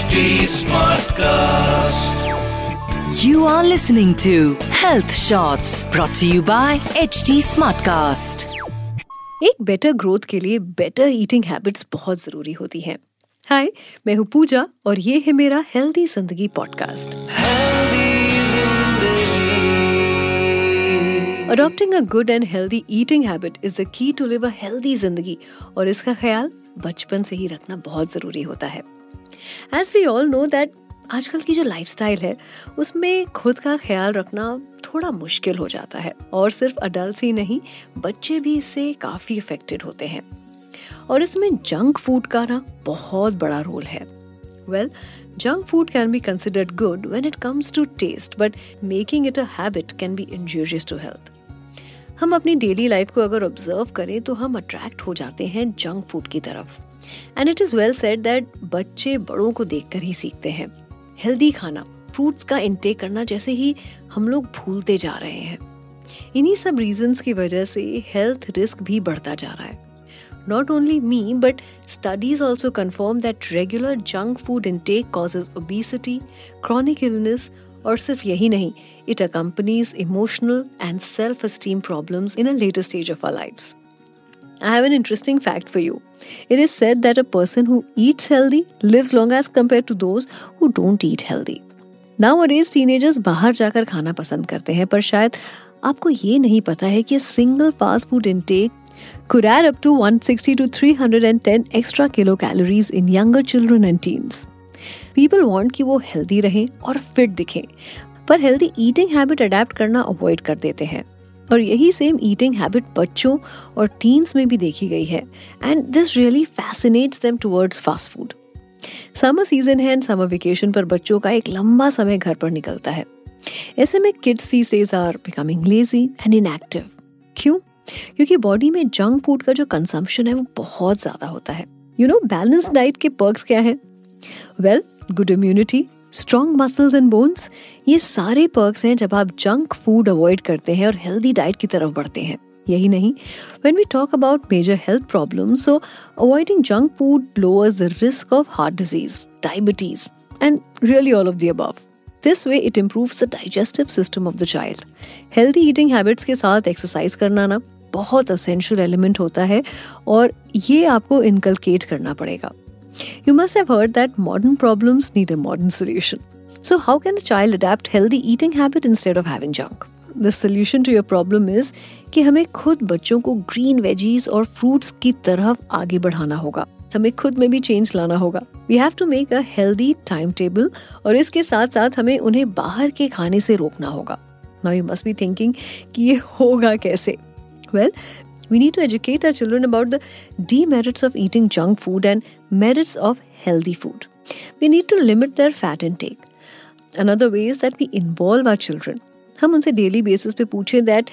HD Smartcast. You are listening to Health Shots brought to you by HD Smartcast. एक better growth के लिए better eating habits बहुत ज़रूरी होती हैं। हाय मैं हूँ पूजा और ये है मेरा हेल्दी ज़िंदगी podcast adopting a good and healthy eating habit is the key to live a healthy ज़िंदगी और इसका ख्याल बचपन से ही रखना बहुत ज़रूरी होता है as we all know that आजकल की जो लाइफस्टाइल है, उसमें खुद का ख्याल रखना थोड़ा मुश्किल हो जाता है। और सिर्फ़ अडल्ट ही नहीं, बच्चे भी इससे काफ़ी अफेक्टेड होते हैं। और इसमें जंक फ़ूड का ना बहुत बड़ा रोल है। Well junk food can be considered good when it comes to taste but making it a habit can be injurious to health हम अपनी डेली लाइफ को अगर ऑब्ज़र्व करें तो हम अट्रैक्ट हो जाते हैं जंक फ़ूड की तरफ़। And it is well said that बच्चे बड़ों को देखकर ही सीखते हैं। हेल्दी खाना फ्रूट्स का इंटेक करना जैसे ही हम लोग भूलते जा रहे हैं। इन्हीं सब रीजंस की वजह से हेल्थ रिस्क भी बढ़ता जा रहा है। Not only me but studies also confirm that regular junk food intake causes obesity chronic illness और सिर्फ़ यही नहीं it accompanies emotional and self esteem problems in a later stage of our lifes I have an interesting fact for you. It is said that a person who eats healthy lives long as compared to those who don't eat healthy. Nowadays teenagers बाहर जाकर खाना पसंद करते हैं पर शायद आपको ये नहीं पता है कि single fast food intake could add up to 160 to 310 extra kilocalories in younger children and teens. People want कि वो हेल्दी रहें और फिट दिखें पर हेल्दी ईटिंग हैबिट अडेप्ट करना अवॉइड कर देते हैं और यही सेम ईटिंग हैबिट बच्चों और टीन्स में भी देखी गई है। And this really fascinates them towards fast food summer season है एंड समर वेकेशन पर बच्चों का एक लंबा समय घर पर निकलता है। ऐसे में kids the days are becoming lazy and inactive क्यों? क्योंकि बॉडी में जंक फ़ूड का जो कंजम्पशन है वो बहुत ज़्यादा होता है। यू नो बैलेंस डाइट के पर्क्स क्या है? Well good immunity strong muscles and bones ये सारे पर्क्स हैं जब आप जंक फ़ूड अवॉइड करते हैं और हेल्दी डाइट की तरफ़ बढ़ते हैं। यही नहीं when we talk about major health problem so avoiding junk food lowers the risk of heart disease diabetes and really all of the above this way it improve the digestive system of the child healthy eating habits के साथ exercise करना ना, बहुत essential element होता है और ये आपको इनकलकेट करना पड़ेगा। You must have heard that modern problems need a modern solution. So, how can a child adapt healthy eating habit instead of having junk? The solution to your problem is कि हमें खुद बच्चों को green veggies और fruits की तरफ़ आगे बढ़ाना होगा हमें खुद में भी चेंज लाना होगा we have to make a healthy time table और इसके साथ साथ हमें उन्हें बाहर के खाने से रोकना होगा now you must be thinking कि ये होगा कैसे well we need to educate our children about the demerits of eating junk food and merits of healthy food. We need to limit their fat intake. Another way is that we involve our children. हम उनसे daily basis पे पूछें that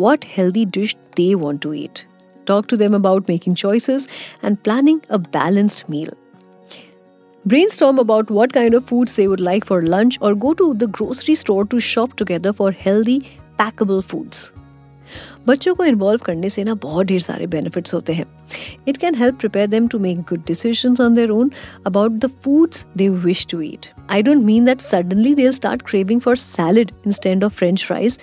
what healthy dish they want to eat. Talk to them about making choices and planning a balanced meal. Brainstorm about what kind of foods they would like for lunch or go to the grocery store to shop together for healthy, packable foods. बच्चों को involve करने से ना बहुत ढेर सारे benefits होते हैं। It can help prepare them to make good decision on their own about the foods they wish to eat I don't mean that suddenly they start craving for salad instead of french fries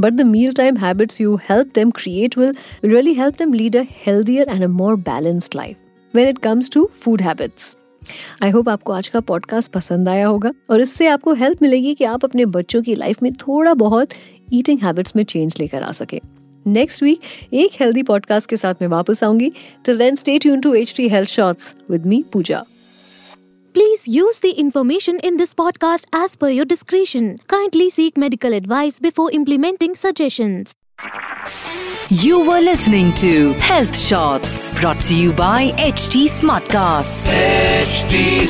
but the mealtime habits you help them create will, will really help them lead a healthier and a more balanced life when it comes to food habits. I hope आपको आज का podcast पसंद आया होगा और इससे आपको help मिलेगी कि आप अपने बच्चों की लाइफ में थोड़ा बहुत ईटिंग हैबिट्स में चेंज लेकर आ सके। नेक्स्ट वीक एक हेल्दी पॉडकास्ट के साथ मैं वापस आऊँगी। Till then stay tuned to HD health shots with me Pooja please use the information in this podcast as per your description kindly seek medical advice before implementing suggestion you were listening to health shorts brought you by H T Smartcast H T